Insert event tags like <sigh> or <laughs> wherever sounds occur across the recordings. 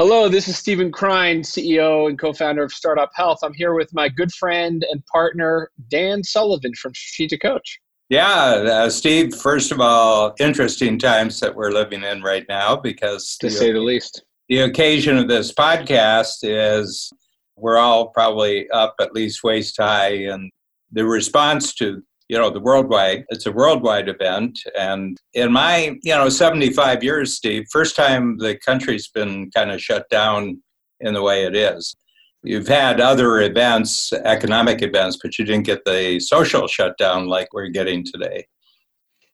Hello, this is Steven Krein, CEO and co founder of Startup Health. I'm here with my good friend and partner, Dan Sullivan from Strategic Coach. Yeah, uh, Steve, first of all, interesting times that we're living in right now because, to the, say the least, the occasion of this podcast is we're all probably up at least waist high, and the response to you know the worldwide it's a worldwide event. And in my you know 75 years steve first time the country's been kind of shut down in the way it is. You've had other events economic events but you didn't get the social shutdown like we're getting today.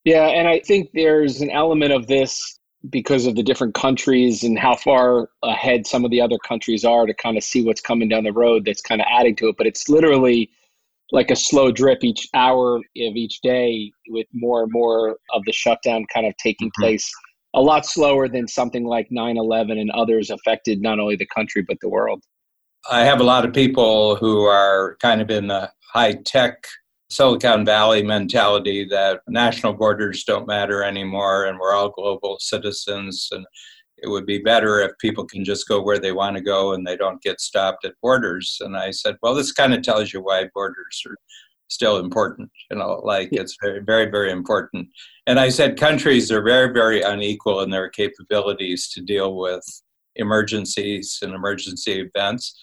Yeah and i think there's an element of this because of the different countries and how far ahead some of the other countries are to kind of see what's coming down the road that's kind of adding to it but it's literally like a slow drip each hour of each day with more and more of the shutdown kind of taking mm-hmm. place a lot slower than something like 9-11 and others affected not only the country but the world i have a lot of people who are kind of in the high tech silicon valley mentality that national borders don't matter anymore and we're all global citizens and it would be better if people can just go where they want to go and they don't get stopped at borders. And I said, well, this kind of tells you why borders are still important. You know, like it's very, very, very important. And I said, countries are very, very unequal in their capabilities to deal with emergencies and emergency events.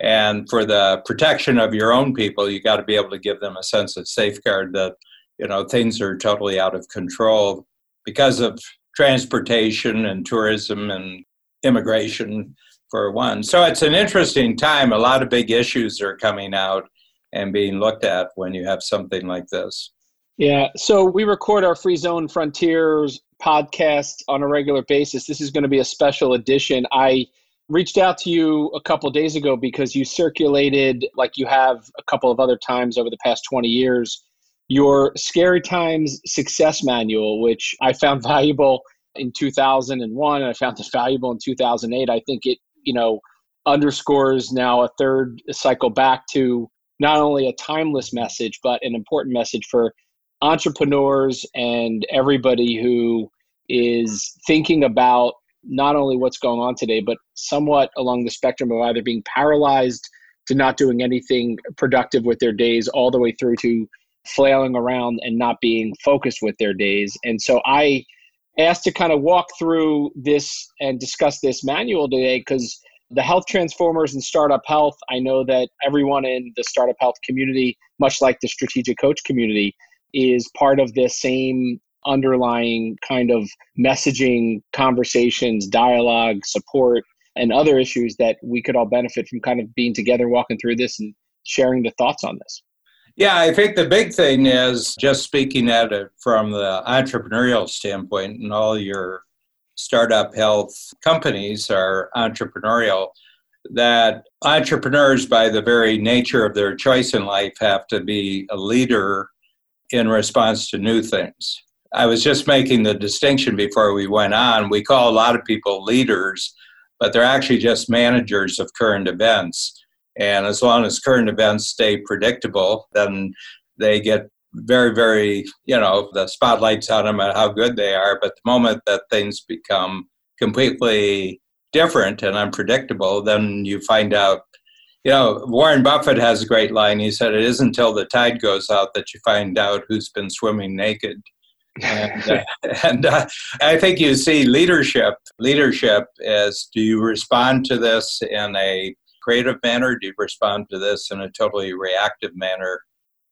And for the protection of your own people, you got to be able to give them a sense of safeguard that, you know, things are totally out of control because of transportation and tourism and immigration for one. So it's an interesting time. A lot of big issues are coming out and being looked at when you have something like this. Yeah. So we record our Free Zone Frontiers podcast on a regular basis. This is going to be a special edition. I reached out to you a couple days ago because you circulated, like you have a couple of other times over the past 20 years, your Scary Times Success Manual, which I found <laughs> valuable in 2001 and I found it valuable in 2008. I think it, you know, underscores now a third cycle back to not only a timeless message, but an important message for entrepreneurs and everybody who is thinking about not only what's going on today, but somewhat along the spectrum of either being paralyzed to not doing anything productive with their days, all the way through to flailing around and not being focused with their days. And so I asked to kind of walk through this and discuss this manual today because the health transformers and startup health, I know that everyone in the startup health community, much like the strategic coach community, is part of this same underlying kind of messaging, conversations, dialogue, support, and other issues that we could all benefit from kind of being together, walking through this, and sharing the thoughts on this. Yeah, I think the big thing is just speaking at it from the entrepreneurial standpoint, and all your startup health companies are entrepreneurial, that entrepreneurs, by the very nature of their choice in life, have to be a leader in response to new things. I was just making the distinction before we went on. We call a lot of people leaders, but they're actually just managers of current events. And as long as current events stay predictable, then they get very, very, you know, the spotlight's on them and how good they are. But the moment that things become completely different and unpredictable, then you find out. You know, Warren Buffett has a great line. He said, It isn't until the tide goes out that you find out who's been swimming naked. <laughs> and, uh, and uh, I think you see leadership. Leadership is do you respond to this in a creative manner? Do you respond to this in a totally reactive manner?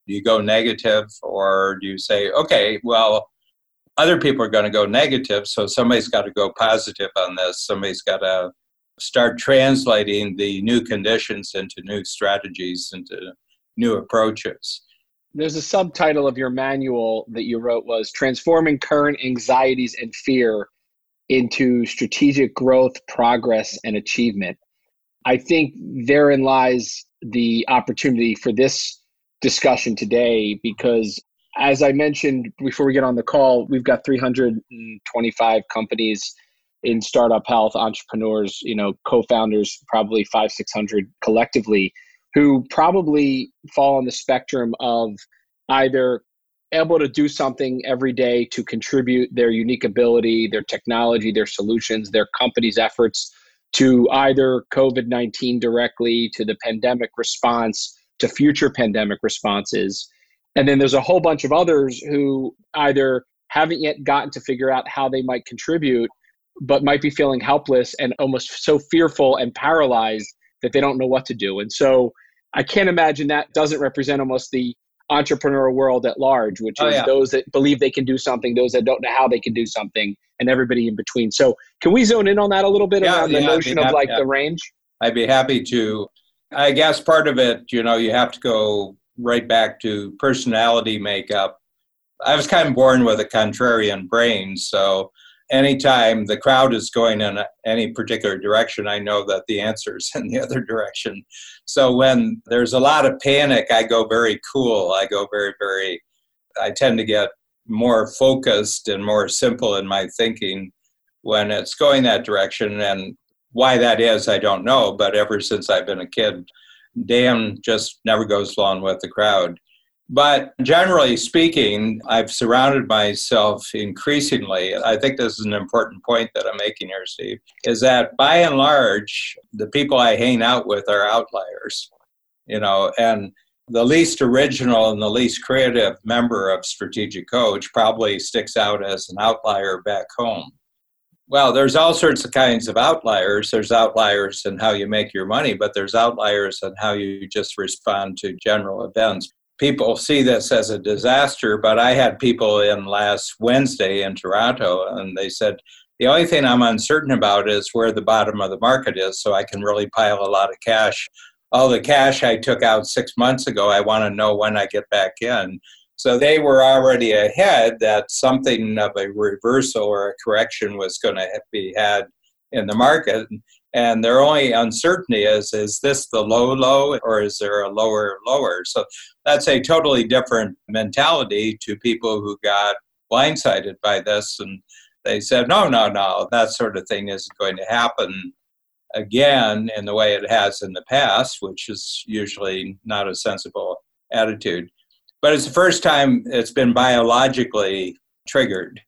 Do you go negative or do you say, okay, well, other people are going to go negative, so somebody's got to go positive on this. Somebody's got to start translating the new conditions into new strategies, into new approaches. There's a subtitle of your manual that you wrote was Transforming Current Anxieties and Fear into Strategic Growth, Progress, and Achievement. I think therein lies the opportunity for this discussion today because as I mentioned before we get on the call, we've got 325 companies in startup health, entrepreneurs, you know, co-founders, probably five, 600 collectively, who probably fall on the spectrum of either able to do something every day to contribute their unique ability, their technology, their solutions, their company's efforts to either COVID 19 directly, to the pandemic response, to future pandemic responses. And then there's a whole bunch of others who either haven't yet gotten to figure out how they might contribute, but might be feeling helpless and almost so fearful and paralyzed that they don't know what to do. And so I can't imagine that doesn't represent almost the entrepreneurial world at large, which oh, is yeah. those that believe they can do something, those that don't know how they can do something, and everybody in between. So, can we zone in on that a little bit yeah, around yeah, the notion of like the range? I'd be happy to. I guess part of it, you know, you have to go right back to personality makeup. I was kind of born with a contrarian brain, so anytime the crowd is going in any particular direction, I know that the answer is in the other direction. So when there's a lot of panic, I go very cool. I go very, very, I tend to get more focused and more simple in my thinking when it's going that direction. And why that is, I don't know. But ever since I've been a kid, Dan just never goes along with the crowd. But generally speaking, I've surrounded myself increasingly. I think this is an important point that I'm making here, Steve, is that by and large, the people I hang out with are outliers, you know, and the least original and the least creative member of Strategic Coach probably sticks out as an outlier back home. Well, there's all sorts of kinds of outliers. There's outliers in how you make your money, but there's outliers in how you just respond to general events people see this as a disaster, but I had people in last Wednesday in Toronto, and they said, the only thing I'm uncertain about is where the bottom of the market is, so I can really pile a lot of cash. All the cash I took out six months ago, I want to know when I get back in. So they were already ahead that something of a reversal or a correction was going to be had in the market and their only uncertainty is is this the low low or is there a lower lower? So that's a totally different mentality to people who got blindsided by this and they said no no no that sort of thing isn't going to happen again in the way it has in the past which is usually not a sensible attitude. But it's the first time it's been biologically triggered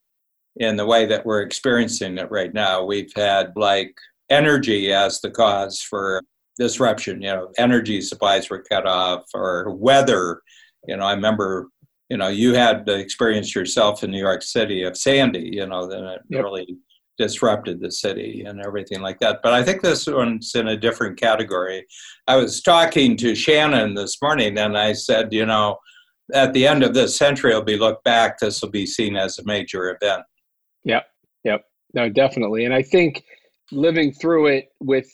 in the way that we're experiencing it right now. We've had like energy as the cause for disruption. You know, energy supplies were cut off, or weather. You know, I remember. You know, you had the experience yourself in New York City of Sandy. You know, then it yep. really disrupted the city and everything like that. But I think this one's in a different category. I was talking to Shannon this morning, and I said, you know, at the end of this century, it'll be looked back. This will be seen as a major event. Yep, yep, no, definitely. And I think living through it with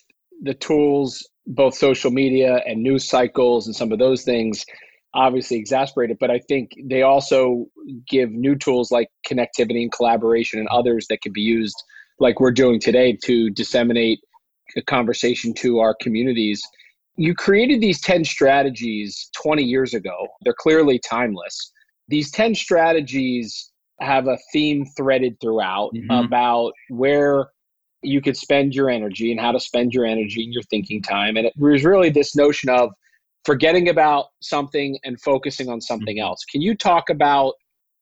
the tools, both social media and news cycles and some of those things, obviously exasperated. But I think they also give new tools like connectivity and collaboration and others that can be used, like we're doing today, to disseminate a conversation to our communities. You created these 10 strategies 20 years ago. They're clearly timeless. These 10 strategies have a theme threaded throughout mm-hmm. about where you could spend your energy and how to spend your energy and your thinking time. And it was really this notion of forgetting about something and focusing on something mm-hmm. else. Can you talk about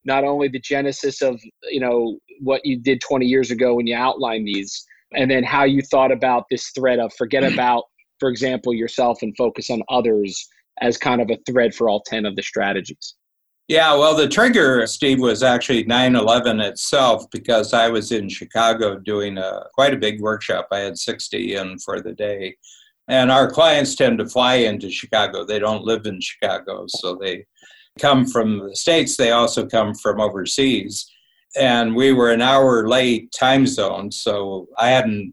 not only the genesis of you know what you did 20 years ago when you outlined these, and then how you thought about this thread of forget <clears throat> about, for example, yourself and focus on others as kind of a thread for all 10 of the strategies? Yeah, well, the trigger, Steve, was actually 9 11 itself because I was in Chicago doing a, quite a big workshop. I had 60 in for the day. And our clients tend to fly into Chicago. They don't live in Chicago, so they come from the States. They also come from overseas. And we were an hour late time zone, so I hadn't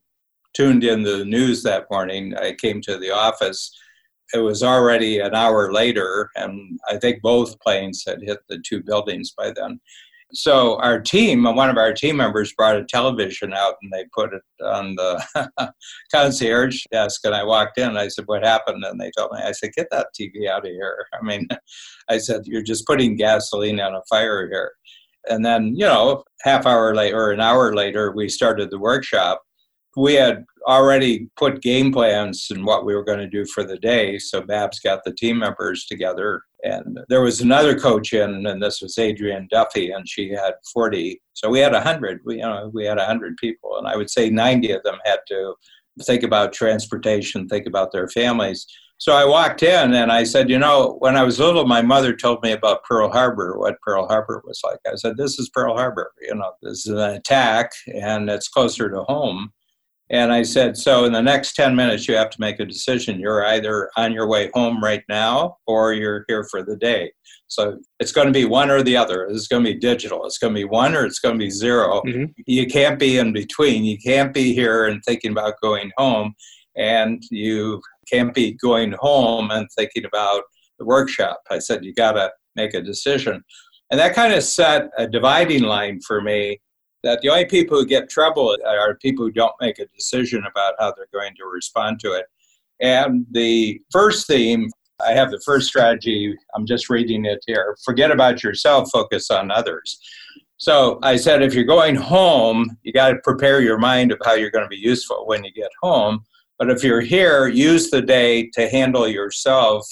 tuned in the news that morning. I came to the office it was already an hour later, and I think both planes had hit the two buildings by then. So our team, one of our team members brought a television out and they put it on the <laughs> concierge desk. And I walked in and I said, What happened? And they told me, I said, Get that TV out of here. I mean, <laughs> I said, You're just putting gasoline on a fire here. And then, you know, half hour later or an hour later, we started the workshop we had already put game plans and what we were going to do for the day. So Babs got the team members together. And there was another coach in, and this was Adrienne Duffy, and she had 40. So we had 100. We, you know, we had 100 people. And I would say 90 of them had to think about transportation, think about their families. So I walked in and I said, you know, when I was little, my mother told me about Pearl Harbor, what Pearl Harbor was like. I said, this is Pearl Harbor. You know, this is an attack and it's closer to home. And I said, so in the next 10 minutes, you have to make a decision. You're either on your way home right now or you're here for the day. So it's going to be one or the other. It's going to be digital. It's going to be one or it's going to be 0 mm-hmm. You can't be in between. You can't be here and thinking about going home. And you can't be going home and thinking about the workshop. I said, you got to make a decision. And that kind of set a dividing line for me that the only people who get trouble are people who don't make a decision about how they're going to respond to it. And the first theme, I have the first strategy, I'm just reading it here forget about yourself, focus on others. So I said, if you're going home, you got to prepare your mind of how you're going to be useful when you get home. But if you're here, use the day to handle yourself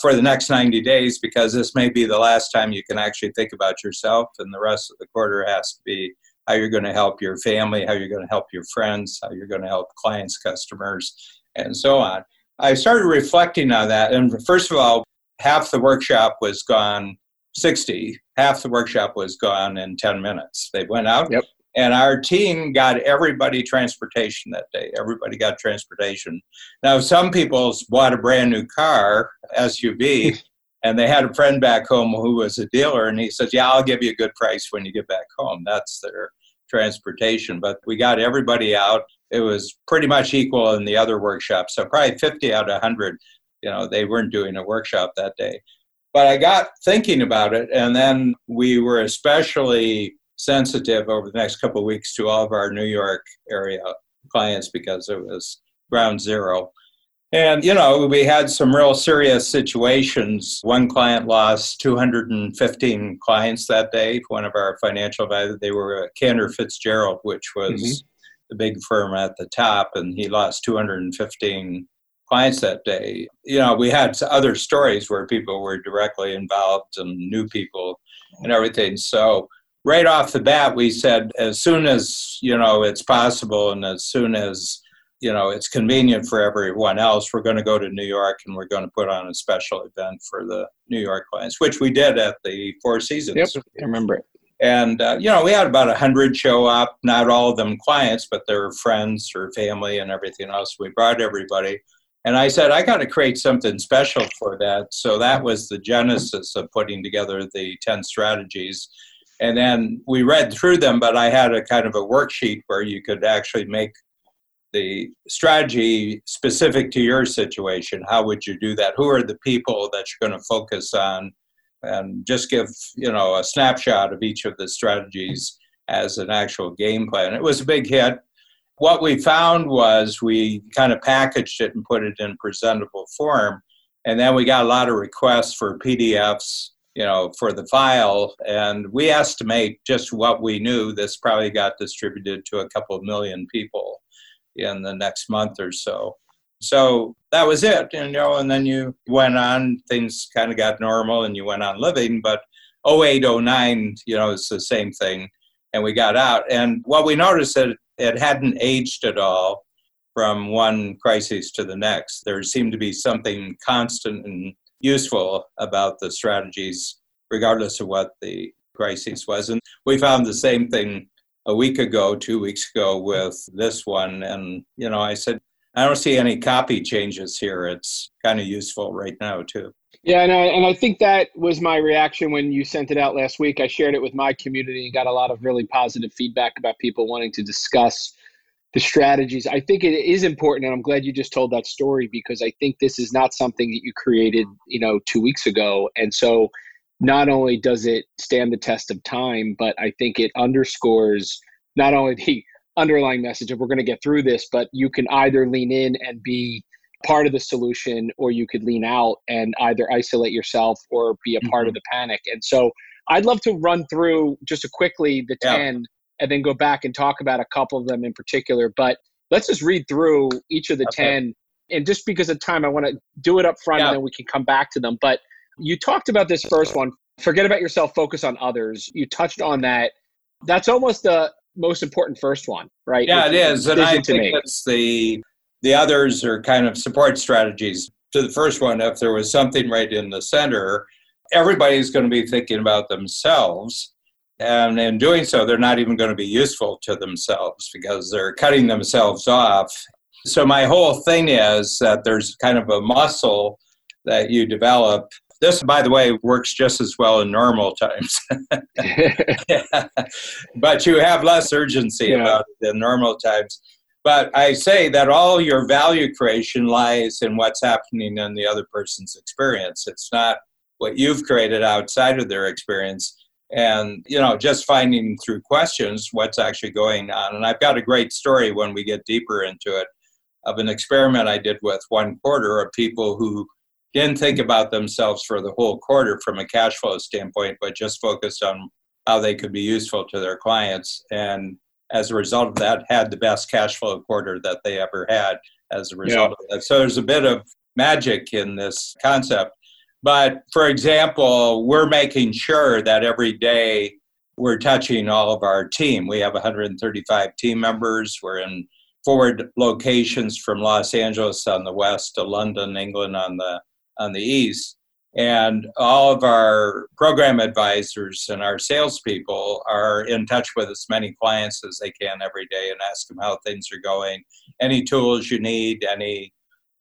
for the next 90 days because this may be the last time you can actually think about yourself, and the rest of the quarter has to be how you're going to help your family, how you're going to help your friends, how you're going to help clients, customers, and so on. I started reflecting on that. And first of all, half the workshop was gone 60, half the workshop was gone in 10 minutes. They went out. Yep. And our team got everybody transportation that day. Everybody got transportation. Now, some people bought a brand new car, SUV, <laughs> and they had a friend back home who was a dealer, and he says, Yeah, I'll give you a good price when you get back home. That's their transportation. But we got everybody out. It was pretty much equal in the other workshops. So probably 50 out of 100, you know, they weren't doing a workshop that day. But I got thinking about it, and then we were especially sensitive over the next couple of weeks to all of our New York area clients because it was ground zero. And, you know, we had some real serious situations. One client lost 215 clients that day. One of our financial advisors, they were Cantor Fitzgerald, which was mm-hmm. the big firm at the top, and he lost 215 clients that day. You know, we had other stories where people were directly involved and new people and everything. So, right off the bat, we said as soon as, you know, it's possible and as soon as you know it's convenient for everyone else. We're going to go to new york and we're going to put on a special event for the new york clients which we did at the four seasons. Yep i remember it. And uh, you know we had about 100 show up not all of them clients but their friends or family and everything else. We brought everybody. And i said i got to create something special for that. So that was the genesis of putting together the 10 strategies. And then we read through them but i had a kind of a worksheet where you could actually make the strategy specific to your situation how would you do that? Who are the people that you're going to focus on? And just give you know a snapshot of each of the strategies as an actual game plan. It was a big hit. What we found was we kind of packaged it and put it in presentable form and then we got a lot of requests for pdfs you know for the file and we estimate just what we knew. This probably got distributed to a couple of million people in the next month or so. So that was it, you know, and then you went on, things kind of got normal and you went on living. But 08, 09, you know, it's the same thing. And we got out. And what we noticed that it hadn't aged at all from one crisis to the next. There seemed to be something constant and useful about the strategies, regardless of what the crisis was. And we found the same thing a week ago, two weeks ago with this one. And, you know, I said, I don't see any copy changes here. It's kind of useful right now, too. Yeah, and I, and I think that was my reaction when you sent it out last week. I shared it with my community and got a lot of really positive feedback about people wanting to discuss the strategies. I think it is important, and I'm glad you just told that story because I think this is not something that you created, you know, two weeks ago. And so not only does it stand the test of time, but I think it underscores not only the <laughs> underlying message of we're going to get through this, but you can either lean in and be part of the solution or you could lean out and either isolate yourself or be a part mm-hmm. of the panic. And so I'd love to run through just quickly the 10 yeah. and then go back and talk about a couple of them in particular. But let's just read through each of the okay. 10. And just because of time, I want to do it up front yeah. and then we can come back to them. But you talked about this first one forget about yourself, focus on others. You touched on that. That's almost the most important first one, right? Yeah, it is. And I think it's the The others are kind of support strategies. To the first one, if there was something right in the center, everybody's going to be thinking about themselves. And in doing so, they're not even going to be useful to themselves because they're cutting themselves off. So, my whole thing is that there's kind of a muscle that you develop. This, by the way, works just as well in normal times. <laughs> <laughs> but you have less urgency yeah. about it in normal times. But I say that all your value creation lies in what's happening in the other person's experience. It's not what you've created outside of their experience. And, you know, just finding through questions what's actually going on. And I've got a great story when we get deeper into it of an experiment I did with one quarter of people who didn't think about themselves for the whole quarter from a cash flow standpoint, but just focused on how they could be useful to their clients. And as a result of that, had the best cash flow quarter that they ever had as a result yeah. of that. So there's a bit of magic in this concept. But for example, we're making sure that every day we're touching all of our team. We have 135 team members. We're in forward locations from Los Angeles on the west to London, England on the on the east. And all of our program advisors and our salespeople are in touch with as many clients as they can every day and ask them how things are going. Any tools you need, any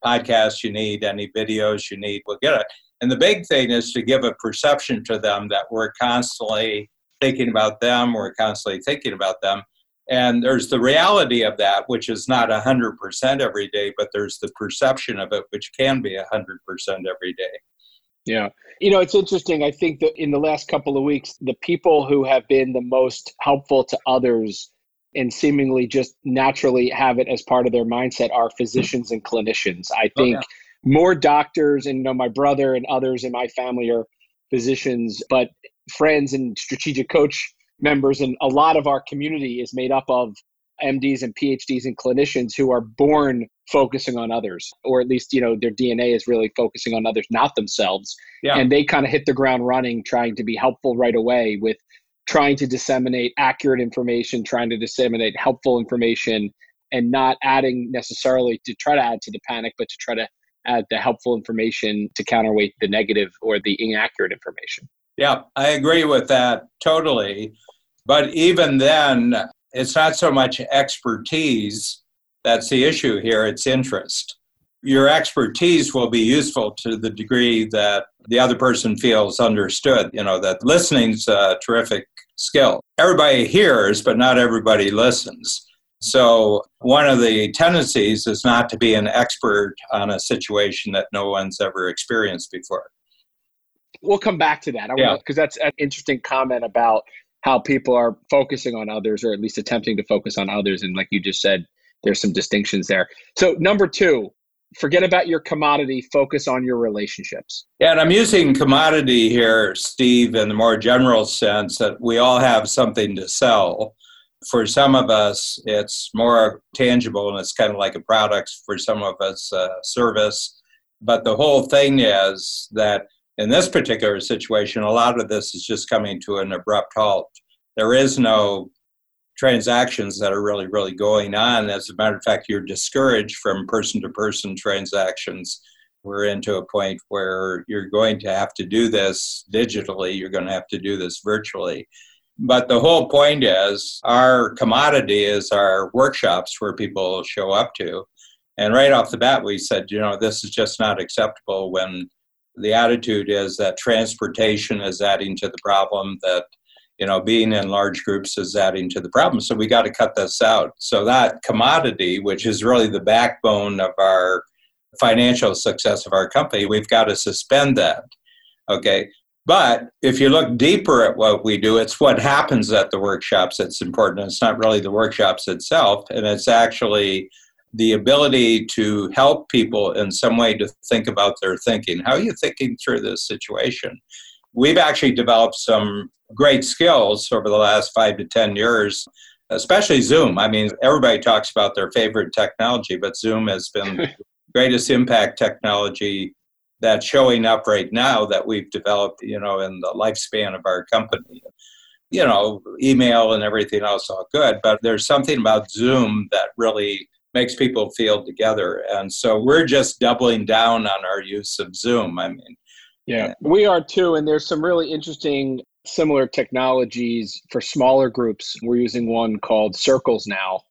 podcasts you need, any videos you need, we'll get it. And the big thing is to give a perception to them that we're constantly thinking about them, we're constantly thinking about them. And there's the reality of that, which is not 100% every day, but there's the perception of it, which can be 100% every day. Yeah. You know, it's interesting. I think that in the last couple of weeks, the people who have been the most helpful to others and seemingly just naturally have it as part of their mindset are physicians and clinicians. I oh, think oh, yeah. more doctors and you know my brother and others in my family are physicians, but friends and strategic coach members and a lot of our community is made up of MDs and PhDs and clinicians who are born focusing on others, or at least, you know, their DNA is really focusing on others, not themselves. Yeah. And they kind of hit the ground running, trying to be helpful right away with trying to disseminate accurate information, trying to disseminate helpful information, and not adding necessarily to try to add to the panic, but to try to add the helpful information to counterweight the negative or the inaccurate information. Yeah, I agree with that totally. But even then, it's not so much expertise that's the issue here, it's interest. Your expertise will be useful to the degree that the other person feels understood. You know, that listening's a terrific skill. Everybody hears, but not everybody listens. So, one of the tendencies is not to be an expert on a situation that no one's ever experienced before. We'll come back to that. yeah. Because that's an interesting comment about how people are focusing on others or at least attempting to focus on others and like you just said there's some distinctions there so number two forget about your commodity focus on your relationships yeah and i'm using commodity here steve in the more general sense that we all have something to sell for some of us it's more tangible and it's kind of like a product for some of us a service but the whole thing is that in this particular situation, a lot of this is just coming to an abrupt halt. There is no transactions that are really, really going on. As a matter of fact, you're discouraged from person to person transactions. We're into a point where you're going to have to do this digitally, you're going to have to do this virtually. But the whole point is our commodity is our workshops where people show up to. And right off the bat, we said, you know, this is just not acceptable when the attitude is that transportation is adding to the problem that you know being in large groups is adding to the problem. So we got to cut this out. So that commodity which is really the backbone of our financial success of our company we've got to suspend that okay? But if you look deeper at what we do it's what happens at the workshops that's important. It's not really the workshops itself and it's actually the ability to help people in some way to think about their thinking. How are you thinking through this situation? We've actually developed some great skills over the last five to 10 years, especially Zoom. I mean, everybody talks about their favorite technology, but Zoom has been the <laughs> greatest impact technology that's showing up right now that we've developed, you know, in the lifespan of our company. You know, email and everything else all good, but there's something about Zoom that really makes people feel together. And so we're just doubling down on our use of Zoom. I mean, yeah, we are too. And there's some really interesting similar technologies for smaller groups. We're using one called Circles now,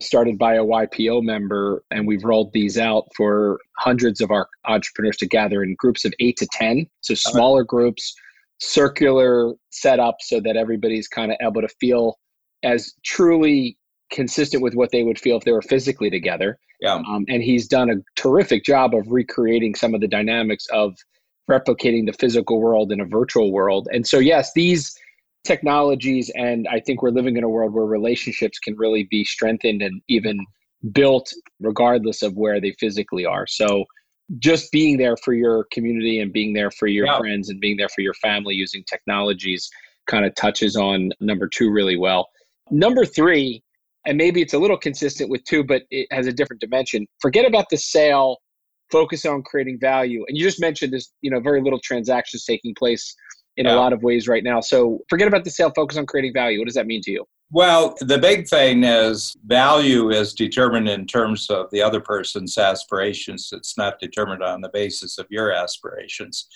started by a YPO member, and we've rolled these out for hundreds of our entrepreneurs to gather in groups of eight to 10. So uh-huh. smaller groups, circular setup so that everybody's kind of able to feel as truly consistent with what they would feel if they were physically together. Yeah. Um, and he's done a terrific job of recreating some of the dynamics of replicating the physical world in a virtual world. And so, yes, these technologies, and I think we're living in a world where relationships can really be strengthened and even built regardless of where they physically are. So, just being there for your community and being there for your yeah. friends and being there for your family using technologies kind of touches on number two really well. Number three, and maybe it's a little consistent with two, but it has a different dimension. Forget about the sale focus on creating value. And you just mentioned this, you know, very little transactions taking place in yeah. a lot of ways right now. So forget about the sale, focus on creating value. What does that mean to you? Well, the big thing is value is determined in terms of the other person's aspirations. It's not determined on the basis of your aspirations.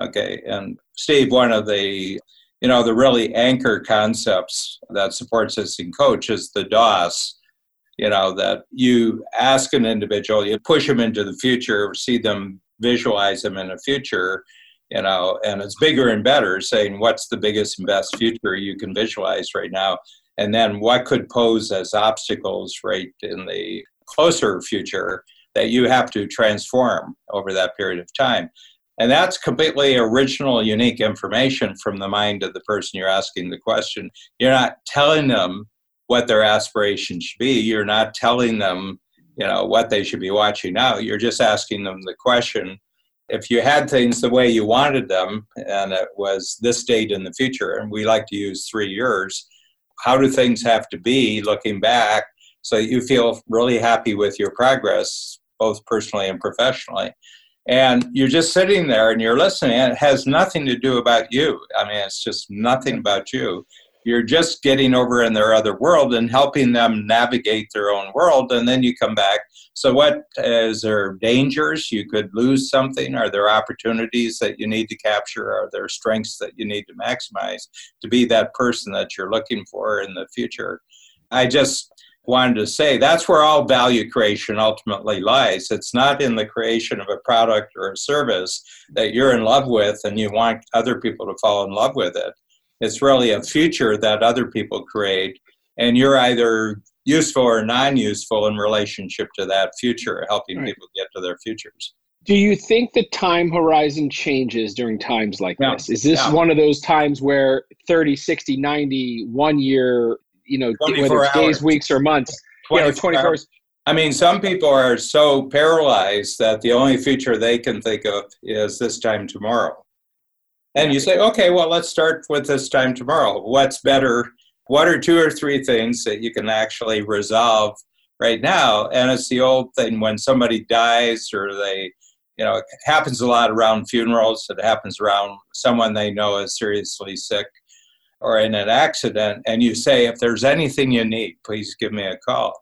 Okay. And Steve, one of the you know the really anchor concepts that supports this in coach is the DOS you know that you ask an individual you push them into the future see them visualize them in the future you know and it's bigger and better saying what's the biggest and best future you can visualize right now and then what could pose as obstacles right in the closer future that you have to transform over that period of time and that's completely original unique information from the mind of the person you're asking the question you're not telling them what their aspirations should be. You're not telling them, you know, what they should be watching now. You're just asking them the question. If you had things the way you wanted them, and it was this date in the future, and we like to use three years, how do things have to be looking back so you feel really happy with your progress, both personally and professionally? And you're just sitting there and you're listening, and it has nothing to do about you. I mean, it's just nothing about you. You're just getting over in their other world and helping them navigate their own world and then you come back. So what is there dangers? You could lose something. Are there opportunities that you need to capture? Are there strengths that you need to maximize to be that person that you're looking for in the future? I just wanted to say that's where all value creation ultimately lies. It's not in the creation of a product or a service that you're in love with and you want other people to fall in love with it. It's really a future that other people create, and you're either useful or non useful in relationship to that future, helping right. people get to their futures. Do you think the time horizon changes during times like yeah. this? Is this yeah. one of those times where 30, 60, 90, one year, you know, whether it's days, weeks, or months, 24 you know, 24 hours. I mean, some people are so paralyzed that the only future they can think of is this time tomorrow. And you say, okay, well, let's start with this time tomorrow. What's better? What are two or three things that you can actually resolve right now? And it's the old thing when somebody dies or they, you know, it happens a lot around funerals. It happens around someone they know is seriously sick or in an accident. And you say, if there's anything you need, please give me a call.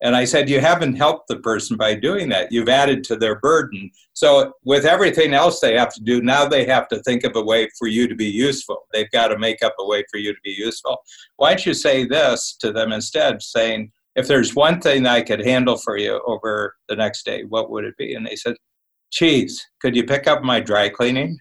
And I said, You haven't helped the person by doing that. You've added to their burden. So, with everything else they have to do, now they have to think of a way for you to be useful. They've got to make up a way for you to be useful. Why don't you say this to them instead, saying, If there's one thing I could handle for you over the next day, what would it be? And they said, Cheese, could you pick up my dry cleaning?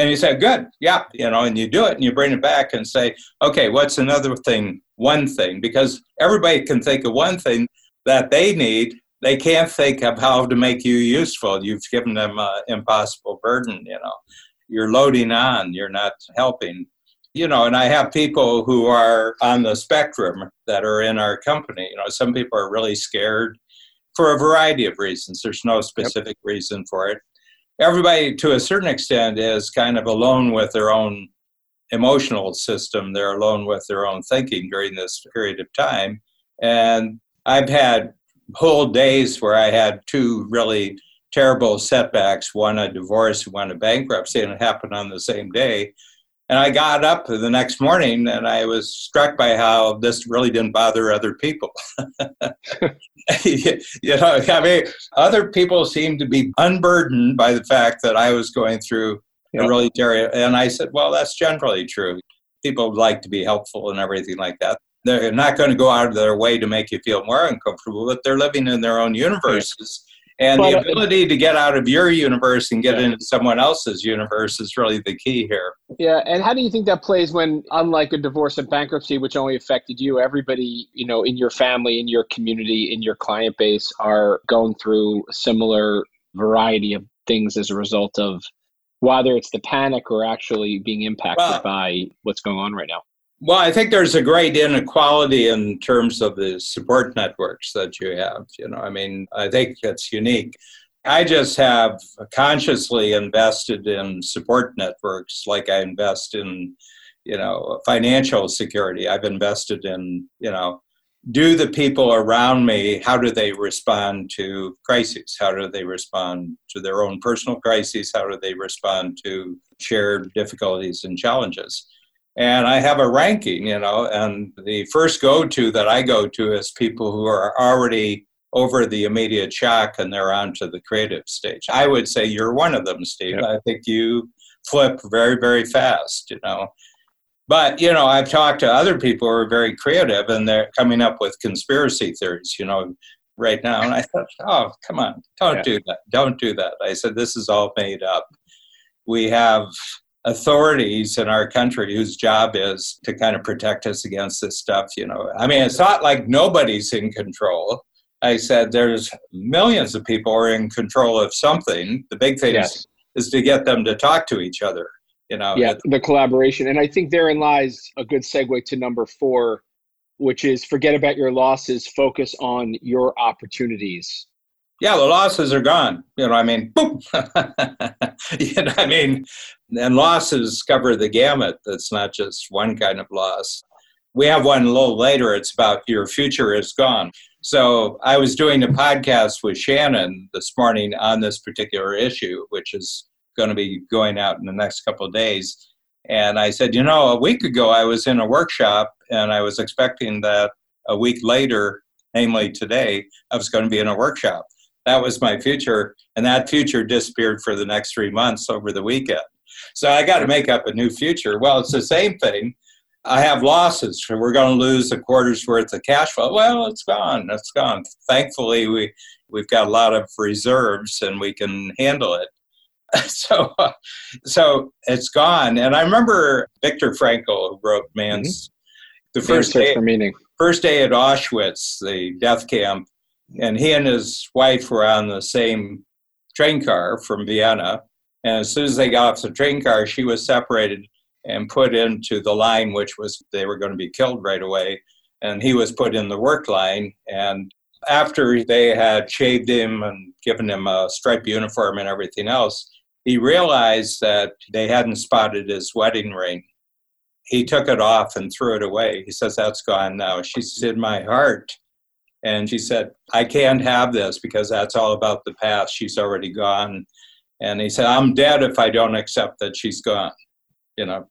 And you say, Good, yeah, you know, and you do it and you bring it back and say, Okay, what's another thing one thing because everybody can think of one thing that they need. They can't think of how to make you useful. You've given them an impossible burden, you know. You're loading on, you're not helping. You know, and I have people who are on the spectrum that are in our company. You know, some people are really scared for a variety of reasons. There's no specific yep. reason for it. Everybody, to a certain extent, is kind of alone with their own emotional system. They're alone with their own thinking during this period of time. And I've had whole days where I had two really terrible setbacks one a divorce, one a bankruptcy, and it happened on the same day. And I got up the next morning and I was struck by how this really didn't bother other people. <laughs> you know, I mean, other people seemed to be unburdened by the fact that I was going through a really terrible. And I said, well, that's generally true. People like to be helpful and everything like that. They're not going to go out of their way to make you feel more uncomfortable, but they're living in their own universes. And but, the uh, ability to get out of your universe and get yeah. into someone else's universe is really the key here. Yeah, and how do you think that plays when, unlike a divorce and bankruptcy, which only affected you, everybody you know in your family, in your community, in your client base are going through a similar variety of things as a result of whether it's the panic or actually being impacted well, by what's going on right now. Well, I think there's a great inequality in terms of the support networks that you have. You know, I mean, I think it's unique. I just have consciously invested in support networks like I invest in, you know, financial security. I've invested in, you know, do the people around me, how do they respond to crises? How do they respond to their own personal crises? How do they respond to shared difficulties and challenges? And I have a ranking, you know, and the first go to that I go to is people who are already over the immediate shock and they're on to the creative stage. I would say you're one of them, Steve. Yeah. I think you flip very, very fast, you know. But, you know, I've talked to other people who are very creative and they're coming up with conspiracy theories, you know, right now. And I thought, oh, come on, don't yeah. do that. Don't do that. I said, this is all made up. We have authorities in our country whose job is to kind of protect us against this stuff you know. I mean it's not like nobody's in control. I said there's millions of people are in control of something. The big thing yes. is, is to get them to talk to each other you know. Yeah the collaboration. And i think therein lies a good segue to number four which is forget about your losses focus on your opportunities yeah, the losses are gone. You know, I mean, <laughs> boom. you know, I mean, and losses cover the gamut. That's not just one kind of loss. We have one a little later. It's about your future is gone. So I was doing a podcast with Shannon this morning on this particular issue, which is going to be going out in the next couple of days. And I said, you know, a week ago I was in a workshop and I was expecting that a week later, namely today, I was going to be in a workshop that was my future and that future disappeared for the next three months over the weekend. So i got to make up a new future. Well it's the same thing. I have losses. We're going to lose a quarter's worth of cash flow. Well it's gone. It's gone. Thankfully we we've got a lot of reserves and we can handle it. <laughs> So uh, so it's gone. And i remember viktor frankl who wrote man's mm-hmm. the first day, for meaning. first day at auschwitz the death camp and he and his wife were on the same train car from Vienna. And as soon as they got off the train car, she was separated and put into the line, which was they were going to be killed right away. And he was put in the work line. And after they had shaved him and given him a striped uniform and everything else, he realized that they hadn't spotted his wedding ring. He took it off and threw it away. He says, That's gone now. She said, My heart and she said, I can't have this because that's all about the past. She's already gone. And he said, I'm dead if I don't accept that she's gone. You know.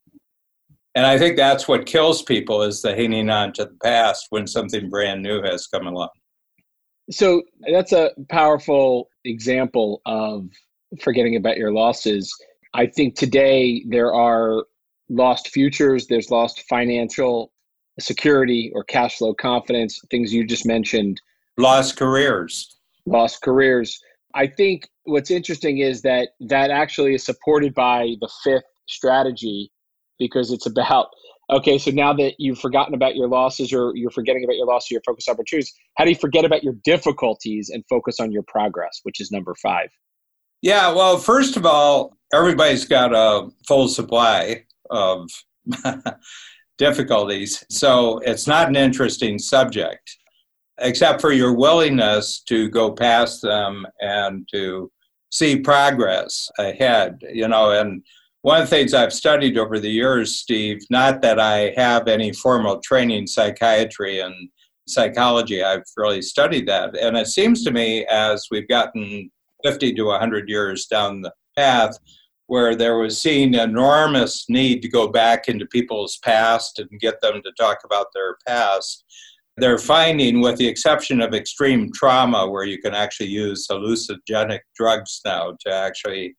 And I think that's what kills people is the hanging on to the past when something brand new has come along. So that's a powerful example of forgetting about your losses. I think today there are lost futures, there's lost financial security or cash flow confidence, things you just mentioned. Lost careers. Lost careers. I think what's interesting is that that actually is supported by the fifth strategy because it's about okay so now that you've forgotten about your losses or you're forgetting about your losses your focus opportunities how do you forget about your difficulties and focus on your progress which is number five yeah well first of all everybody's got a full supply of difficulties. So it's not an interesting subject, except for your willingness to go past them and to see progress ahead. You know, and one of the things I've studied over the years, Steve, not that I have any formal training in psychiatry and psychology, I've really studied that. And it seems to me as we've gotten 50 to 100 years down the path, where there was seen enormous need to go back into people's past and get them to talk about their past. They're finding, with the exception of extreme trauma, where you can actually use hallucinogenic drugs now to actually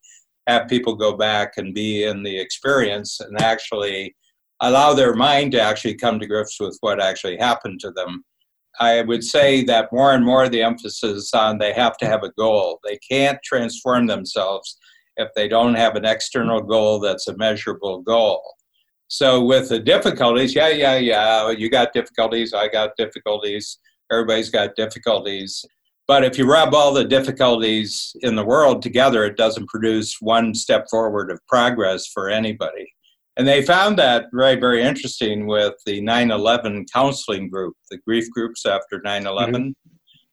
have people go back and be in the experience and actually allow their mind to actually come to grips with what actually happened to them. I would say that more and more the emphasis on they have to have a goal. They can't transform themselves if they don't have an external goal that's a measurable goal. So with the difficulties, yeah, yeah, yeah, you got difficulties, I got difficulties, everybody's got difficulties. But if you rub all the difficulties in the world together, it doesn't produce one step forward of progress for anybody. And they found that very, very interesting with the 9 11 counseling group, the grief groups after 9 11. Mm-hmm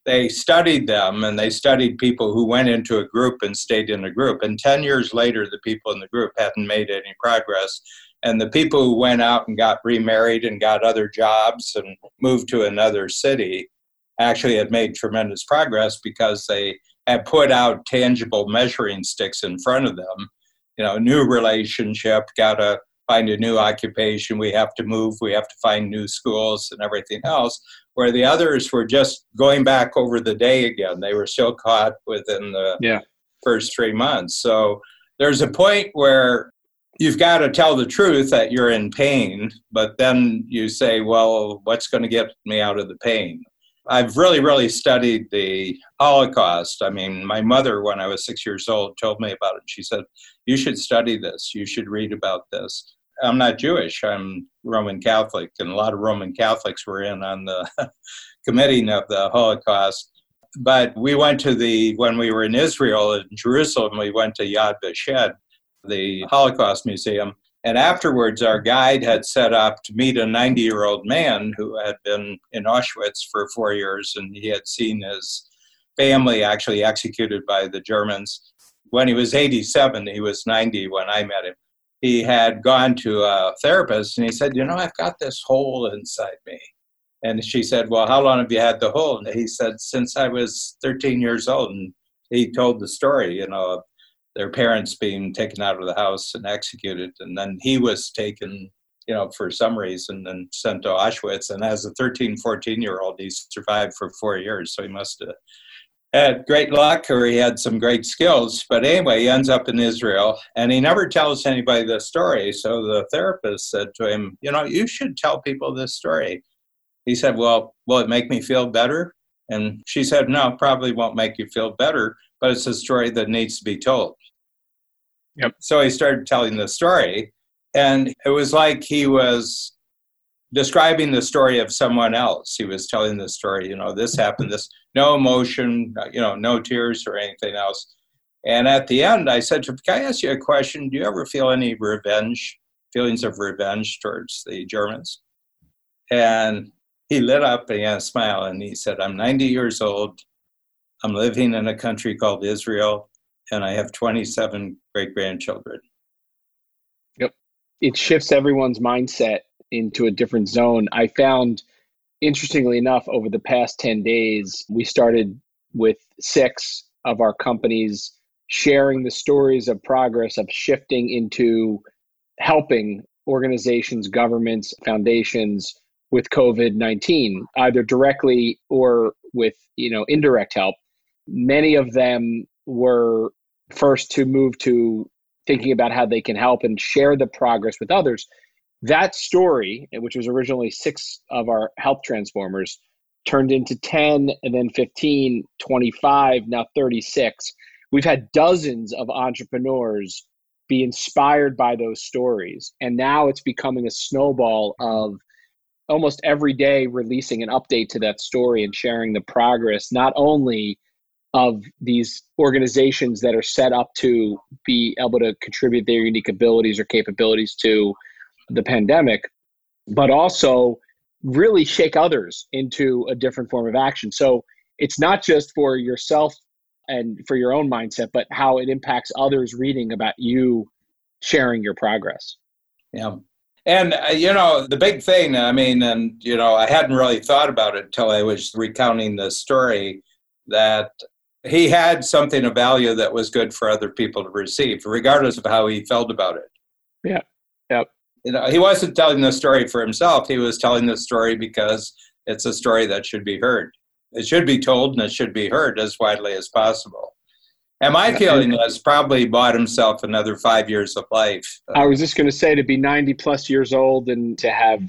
they studied them and they studied people who went into a group and stayed in a group. And 10 years later, the people in the group hadn't made any progress. And the people who went out and got remarried and got other jobs and moved to another city actually had made tremendous progress because they had put out tangible measuring sticks in front of them. You know, new relationship, got to find a new occupation, we have to move, we have to find new schools and everything else where the others were just going back over the day again. They were still caught within the yeah. first three months. So there's a point where you've got to tell the truth that you're in pain, but then you say, well, what's going to get me out of the pain? I've really, really studied the Holocaust. I mean, my mother, when I was six years old, told me about it. She said, You should study this. You should read about this. I'm not Jewish. I'm Roman Catholic, and a lot of Roman Catholics were in on the <laughs> committing of the Holocaust. But we went to the when we were in Israel in Jerusalem, we went to Yad Vashem, the Holocaust Museum, and afterwards our guide had set up to meet a 90-year-old man who had been in Auschwitz for four years, and he had seen his family actually executed by the Germans. When he was 87, he was 90 when I met him he had gone to a therapist and he said, You know, I've got this hole inside me. And she said, Well, how long have you had the hole? And he said, Since I was 13 years old. And he told the story, you know, of their parents being taken out of the house and executed. And then he was taken, you know, for some reason and sent to Auschwitz. And as a 13, 14 year old, he survived for four years. So he must have had great luck or he had some great skills. But anyway, he ends up in Israel and he never tells anybody the story. So the therapist said to him, You know, you should tell people this story. He said, Well, will it make me feel better? And she said, No, probably won't make you feel better, but it's a story that needs to be told. Yep. So he started telling the story. And it was like he was describing the story of someone else. He was telling the story, you know, this happened, this, no emotion, you know, no tears or anything else. And at the end, I said Can I ask you a question? Do you ever feel any revenge, feelings of revenge towards the Germans? And he lit up and he had a smile and he said, I'm 90 years old. I'm living in a country called Israel, and I have 27 great grandchildren. Yep. It shifts everyone's mindset into a different zone. I found, interestingly enough, over the past 10 days, we started with six of our companies sharing the stories of progress of shifting into helping organizations, governments, foundations with COVID-19, either directly or with, you know, indirect help. Many of them were first to move to thinking about how they can help and share the progress with others that story, which was originally six of our health transformers, turned into 10 and then 15, 25, now 36. We've had dozens of entrepreneurs be inspired by those stories. And now it's becoming a snowball of almost every day releasing an update to that story and sharing the progress, not only of these organizations that are set up to be able to contribute their unique abilities or capabilities to the pandemic, but also really shake others into a different form of action. So it's not just for yourself and for your own mindset, but how it impacts others reading about you sharing your progress. Yeah. And, uh, you know, the big thing, I mean, and, you know, I hadn't really thought about it until I was recounting the story that he had something of value that was good for other people to receive, regardless of how he felt about it. Yeah. Yep. You know, he wasn't telling the story for himself. He was telling the story because it's a story that should be heard. It should be told and it should be heard as widely as possible. And my feeling is probably bought himself another five years of life. I was just going to say to be 90 plus years old and to have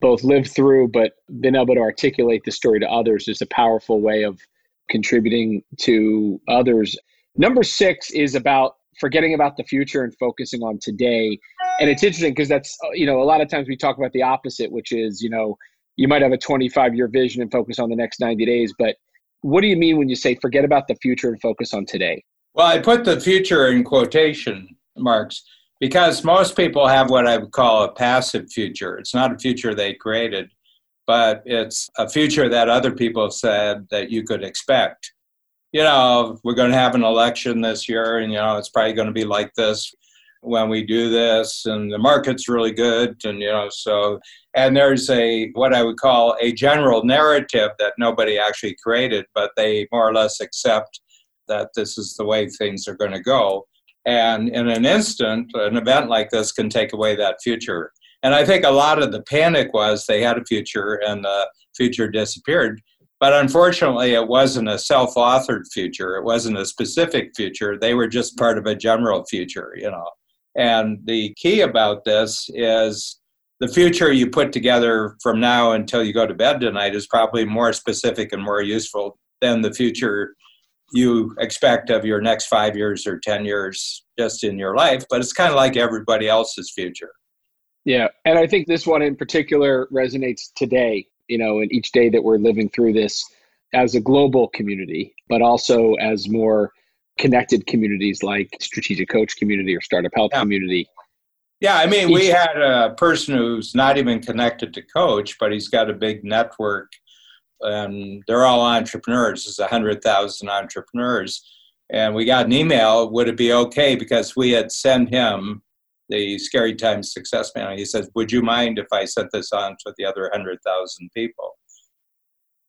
both lived through but been able to articulate the story to others is a powerful way of contributing to others. Number six is about forgetting about the future and focusing on today. And it's interesting because that's, uh, you know, a lot of times we talk about the opposite, which is, you know, you might have a 25 year vision and focus on the next 90 days. But what do you mean when you say forget about the future and focus on today? Well, I put the future in quotation marks because most people have what I would call a passive future. It's not a future they created but it's a future that other people have said that you could expect. You know, we're going to have an election this year, and you know, it's probably going to be like this when we do this, and the market's really good, and you know, so and there's a what I would call a general narrative that nobody actually created, but they more or less accept that this is the way things are going to go. And in an instant, an event like this can take away that future. And I think a lot of the panic was they had a future and the future disappeared. But unfortunately, it wasn't a self authored future. It wasn't a specific future. They were just part of a general future, you know. And the key about this is the future you put together from now until you go to bed tonight is probably more specific and more useful than the future you expect of your next five years or 10 years just in your life. But it's kind of like everybody else's future. Yeah. And I think this one in particular resonates today, you know, in each day that we're living through this as a global community, but also as more connected communities like strategic coach community or startup health yeah. community. Yeah, I mean, we had a person who's not even connected to coach, but he's got a big network and they're all entrepreneurs. There's 100,000 entrepreneurs. And we got an email, would it be okay? Because we had sent him the Scary Times Success Manual. He says, Would you mind if I sent this on to the other 100,000 people?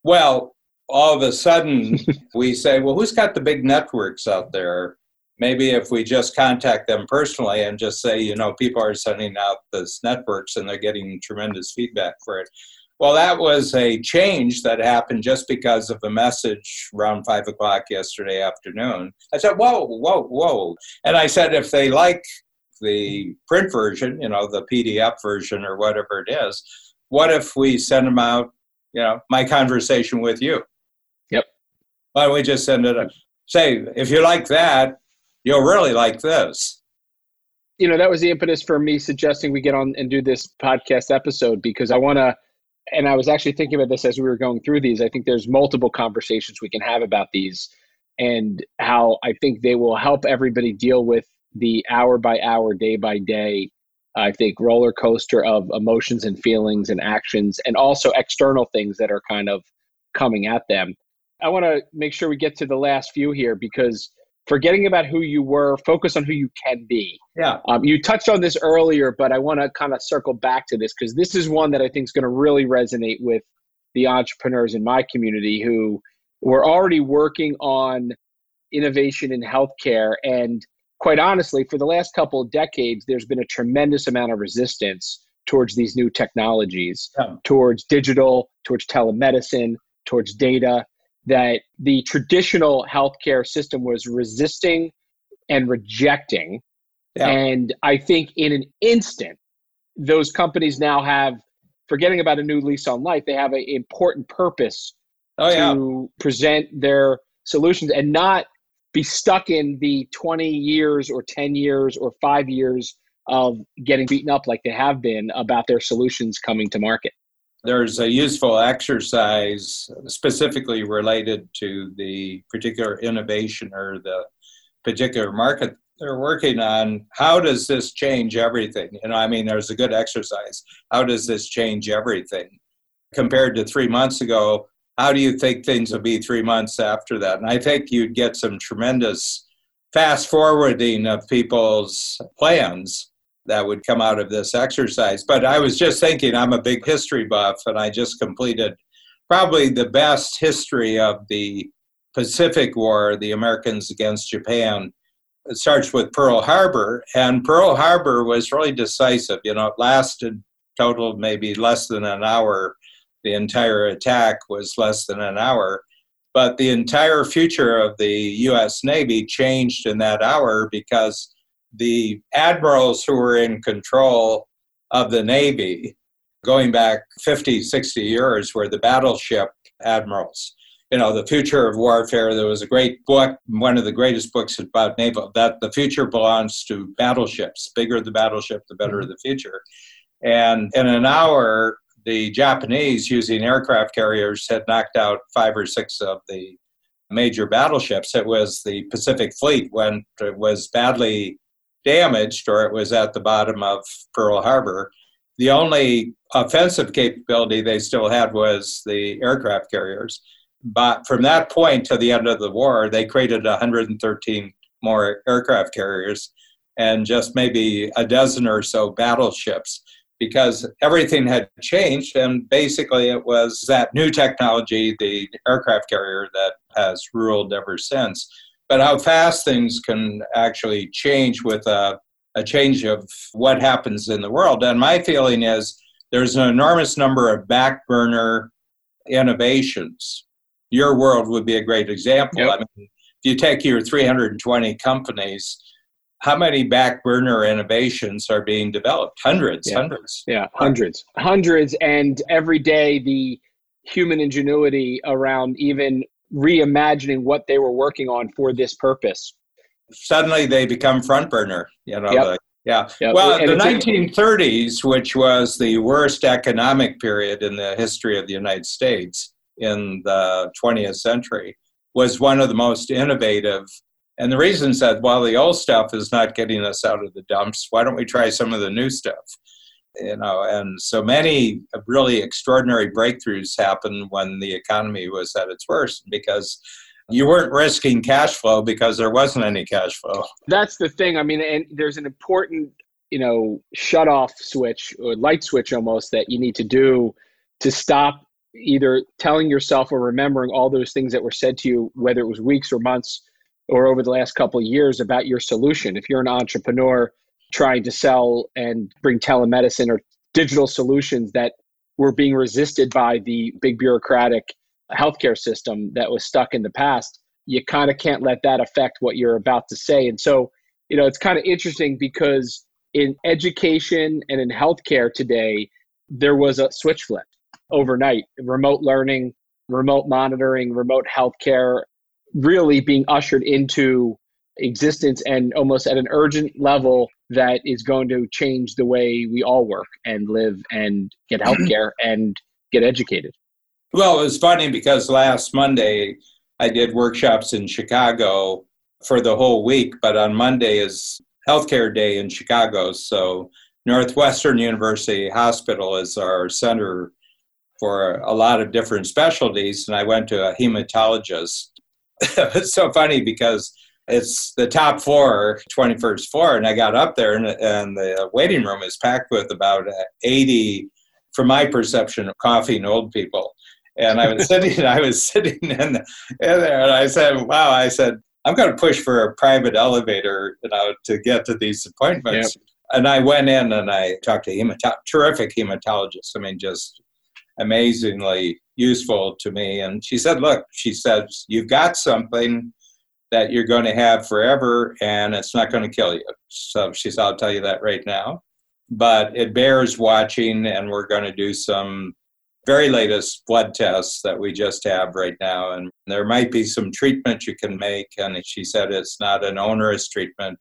Well, all of a sudden, we say, Well, who's got the big networks out there? Maybe if we just contact them personally and just say, you know, people are sending out this networks and they're getting tremendous feedback for it. Well, that was a change that happened just because of a message around five o'clock yesterday afternoon. I said, whoa, whoa, whoa. And I said, if they like the print version, you know, the PDF version or whatever it is. What if we send them out, you know, my conversation with you? Why don't we just send it? A, say, if you like that, you'll really like this. You know, that was the impetus for me suggesting we get on and do this podcast episode because I want to, and I was actually thinking about this as we were going through these. I think there's multiple conversations we can have about these and how I think they will help everybody deal with the hour by hour, day by day, I think, roller coaster of emotions and feelings and actions, and also external things that are kind of coming at them. I want to make sure we get to the last few here because forgetting about who you were, focus on who you can be. Yeah. Um, you touched on this earlier, but I want to kind of circle back to this because this is one that I think is going to really resonate with the entrepreneurs in my community who were already working on innovation in healthcare and quite honestly, for the last couple of decades, there's been a tremendous amount of resistance towards these new technologies, yeah. towards digital, towards telemedicine, towards data, that the traditional healthcare system was resisting and rejecting. Yeah. And I think in an instant, those companies now have, forgetting about a new lease on life, they have an important purpose oh, to yeah. present their solutions and not be stuck in the 20 years or 10 years or five years of getting beaten up like they have been about their solutions coming to market. There's a useful exercise specifically related to the particular innovation or the particular market they're working on. How does this change everything? You know, I mean, there's a good exercise. How does this change everything? Compared to three months ago, how do you think things will be three months after that? And I think you'd get some tremendous fast forwarding of people's plans that would come out of this exercise. But I was just thinking, I'm a big history buff, and I just completed probably the best history of the Pacific War, the Americans against Japan. It starts with Pearl Harbor, and Pearl Harbor was really decisive. You know, it lasted total maybe less than an hour. The entire attack was less than an hour. But the entire future of the U.S. Navy changed in that hour because the admirals who were in control of the Navy, going back 50, 60 years, were the battleship admirals. You know, the future of warfare. There was a great book, one of the greatest books about naval, that the future belongs to battleships. Bigger the battleship, the better the future. And in an hour, the Japanese, using aircraft carriers, had knocked out five or six of the major battleships. It was the Pacific Fleet when it was badly damaged or it was at the bottom of Pearl Harbor. The only offensive capability they still had was the aircraft carriers. But from that point to the end of the war, they created 113 more aircraft carriers and just maybe a dozen or so battleships because everything had changed. And basically, it was that new technology, the aircraft carrier, that has ruled ever since. But how fast things can actually change with a, a change of what happens in the world. And my feeling is there's an enormous number of back burner innovations. Your world would be a great example. Yep. I mean, if you take your 320 companies, how many back burner innovations are being developed? Hundreds, yeah. hundreds. Yeah, hundreds, hundreds. And every day, the human ingenuity around even reimagining what they were working on for this purpose. Suddenly they become front burner, you know. Yep. The, yeah. Yep. Well, and the 1930s, which was the worst economic period in the history of the United States in the 20th century, was one of the most innovative and the reason is that while the old stuff is not getting us out of the dumps. Why don't we try some of the new stuff? You know, and so many really extraordinary breakthroughs happened when the economy was at its worst because you weren't risking cash flow because there wasn't any cash flow. That's the thing. I mean, and there's an important, you know, shut off switch or light switch almost that you need to do to stop either telling yourself or remembering all those things that were said to you, whether it was weeks or months or over the last couple of years about your solution. If you're an entrepreneur trying to sell and bring telemedicine or digital solutions that were being resisted by the big bureaucratic healthcare system that was stuck in the past, you kind of can't let that affect what you're about to say. And so, you know, it's kind of interesting because in education and in healthcare today, there was a switch flip overnight remote learning, remote monitoring, remote healthcare really being ushered into existence and almost at an urgent level that is going to change the way we all work and live and get <clears throat> healthcare and get educated. Well, it was funny because last Monday I did workshops in Chicago for the whole week, but on Monday is healthcare day in Chicago. So Northwestern University Hospital is our center for a lot of different specialties. And I went to a hematologist <laughs> it's so funny because it's the top floor, 21st floor, and I got up there, and, and the waiting room is packed with about 80, from my perception, of coughing old people. And I was <laughs> sitting, I was sitting in, in there, and I said, "Wow!" I said, "I'm going to push for a private elevator, you know, to get to these appointments." Yep. And I went in and I talked to a hematologist, terrific hematologist. I mean, just amazingly useful to me. And she said, Look, she says, you've got something that you're going to have forever and it's not going to kill you. So she said, I'll tell you that right now. But it bears watching, and we're going to do some very latest blood tests that we just have right now. And there might be some treatment you can make. And she said it's not an onerous treatment,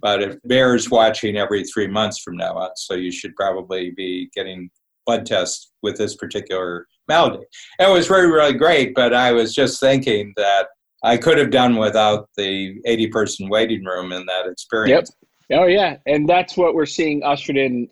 but it bears watching every three months from now on. So you should probably be getting blood tests with this particular malady. It was really, really great, but I was just thinking that I could have done without the 80 person waiting room in that experience. Yep. Oh, yeah. And that's what we're seeing ushered in.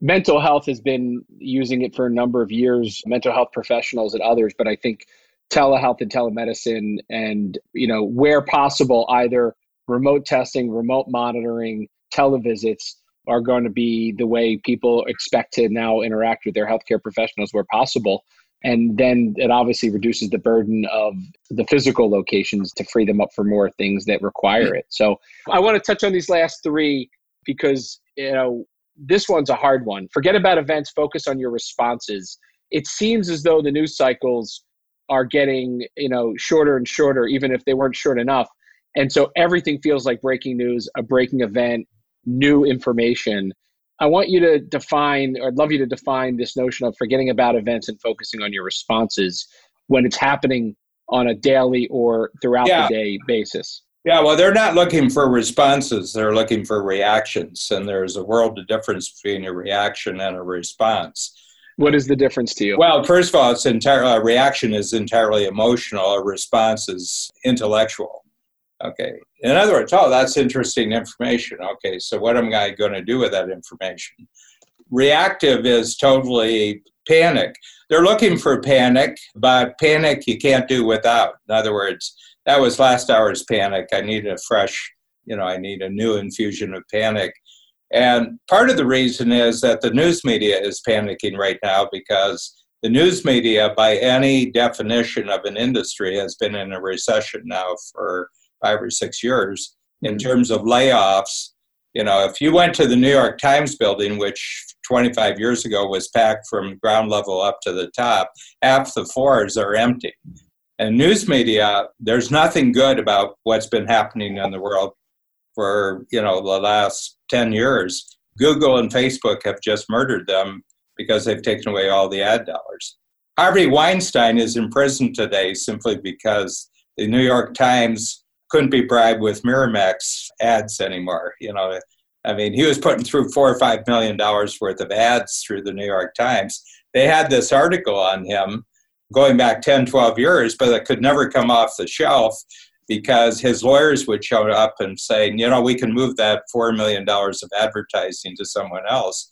Mental health has been using it for a number of years, mental health professionals and others, but I think telehealth and telemedicine and, you know, where possible, either remote testing, remote monitoring, televisits are going to be the way people expect to now interact with their healthcare professionals where possible And then it obviously reduces the burden of the physical locations to free them up for more things that require it. So I want to touch on these last three because, you know, this one's a hard one. Forget about events, focus on your responses. It seems as though the news cycles are getting, you know, shorter and shorter, even if they weren't short enough. And so everything feels like breaking news, a breaking event, new information. I want you to define, or I'd love you to define this notion of forgetting about events and focusing on your responses when it's happening on a daily or throughout yeah. the day basis. Yeah, well, they're not looking for responses, they're looking for reactions. And there's a world of difference between a reaction and a response. What is the difference to you? Well, first of all, it's a reaction is entirely emotional. A response is intellectual. Okay. In other words, oh, that's interesting information. Okay, so what am I going to do with that information? Reactive is totally panic. They're looking for panic, but panic you can't do without. In other words, that was last hour's panic. I need a fresh, you know, I need a new infusion of panic. And part of the reason is that the news media is panicking right now because the news media, by any definition of an industry, has been in a recession now for five or six years in terms of layoffs. You know, if you went to the New York Times building, which 25 years ago was packed from ground level up to the top, half the floors are empty. And news media, there's nothing good about what's been happening in the world for, you know, the last 10 years. Google and Facebook have just murdered them because they've taken away all the ad dollars. Harvey Weinstein is in prison today simply because the New York Times couldn't be bribed with Miramax ads anymore. You know, I mean, he was putting through four or five million dollars worth of ads through the New York Times. They had this article on him going back 10, 12 years, but it could never come off the shelf because his lawyers would show up and say, you know, we can move that $4 million of advertising to someone else.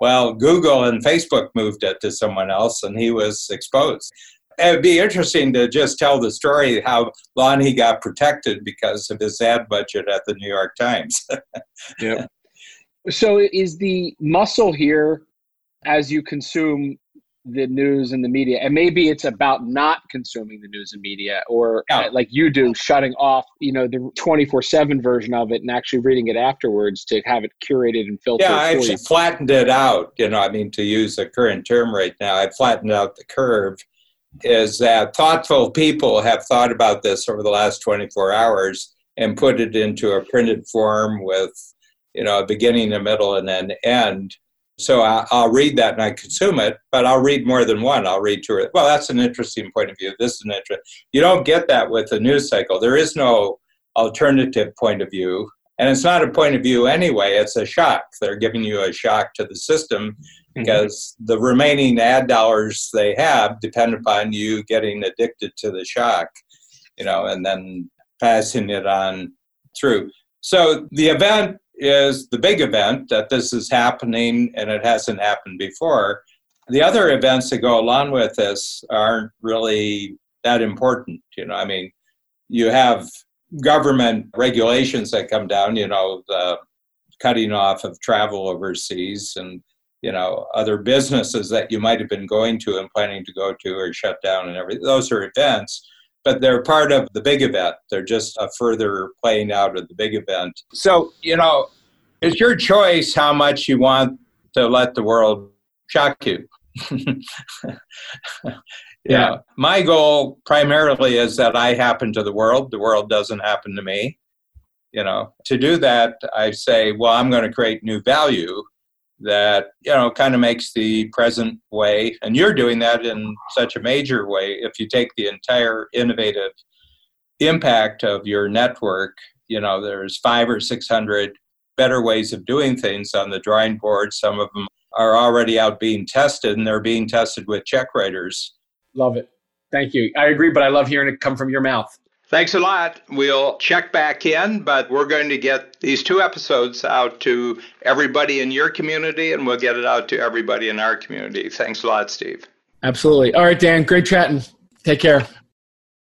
Well, Google and Facebook moved it to someone else, and he was exposed it'd be interesting to just tell the story how long he got protected because of his ad budget at the New York Times. <laughs> yeah. So is the muscle here as you consume the news and the media and maybe it's about not consuming the news and media or yeah. Uh, like you do shutting off you know the 24-7 version of it and actually reading it afterwards to have it curated and filtered yeah i actually you. flattened it out you know i mean to use a current term right now i flattened out the curve is that thoughtful people have thought about this over the last 24 hours and put it into a printed form with you know a beginning a middle and an end. So I, will read that and i consume it but i'll read more than one. I'll read two or well that's an interesting point of view. This is an interest you don't get that with the news cycle. There is no alternative point of view and it's not a point of view anyway. It's a shock. They're giving you a shock to the system. Because mm-hmm. the remaining ad dollars they have depend upon you getting addicted to the shock, you know, and then passing it on through. So the event is the big event that this is happening and it hasn't happened before. The other events that go along with this aren't really that important, you know. I mean, you have government regulations that come down, you know, the cutting off of travel overseas and you know other businesses that you might have been going to and planning to go to or shut down and everything those are events but they're part of the big event. They're just a further playing out of the big event. So you know it's your choice how much you want to let the world shock you. <laughs> Yeah. My goal primarily is that i happen to the world. The world doesn't happen to me. You know to do that i say well i'm going to create new value that you know kind of makes the present way and you're doing that in such a major way if you take the entire innovative impact of your network you know there's five or six hundred better ways of doing things on the drawing board. Some of them are already out being tested and they're being tested with check writers. Love it. Thank you. I agree but i love hearing it come from your mouth Thanks a lot. We'll check back in, but we're going to get these two episodes out to everybody in your community, and we'll get it out to everybody in our community. Thanks a lot, Steve. Absolutely. All right, Dan. Great chatting. Take care.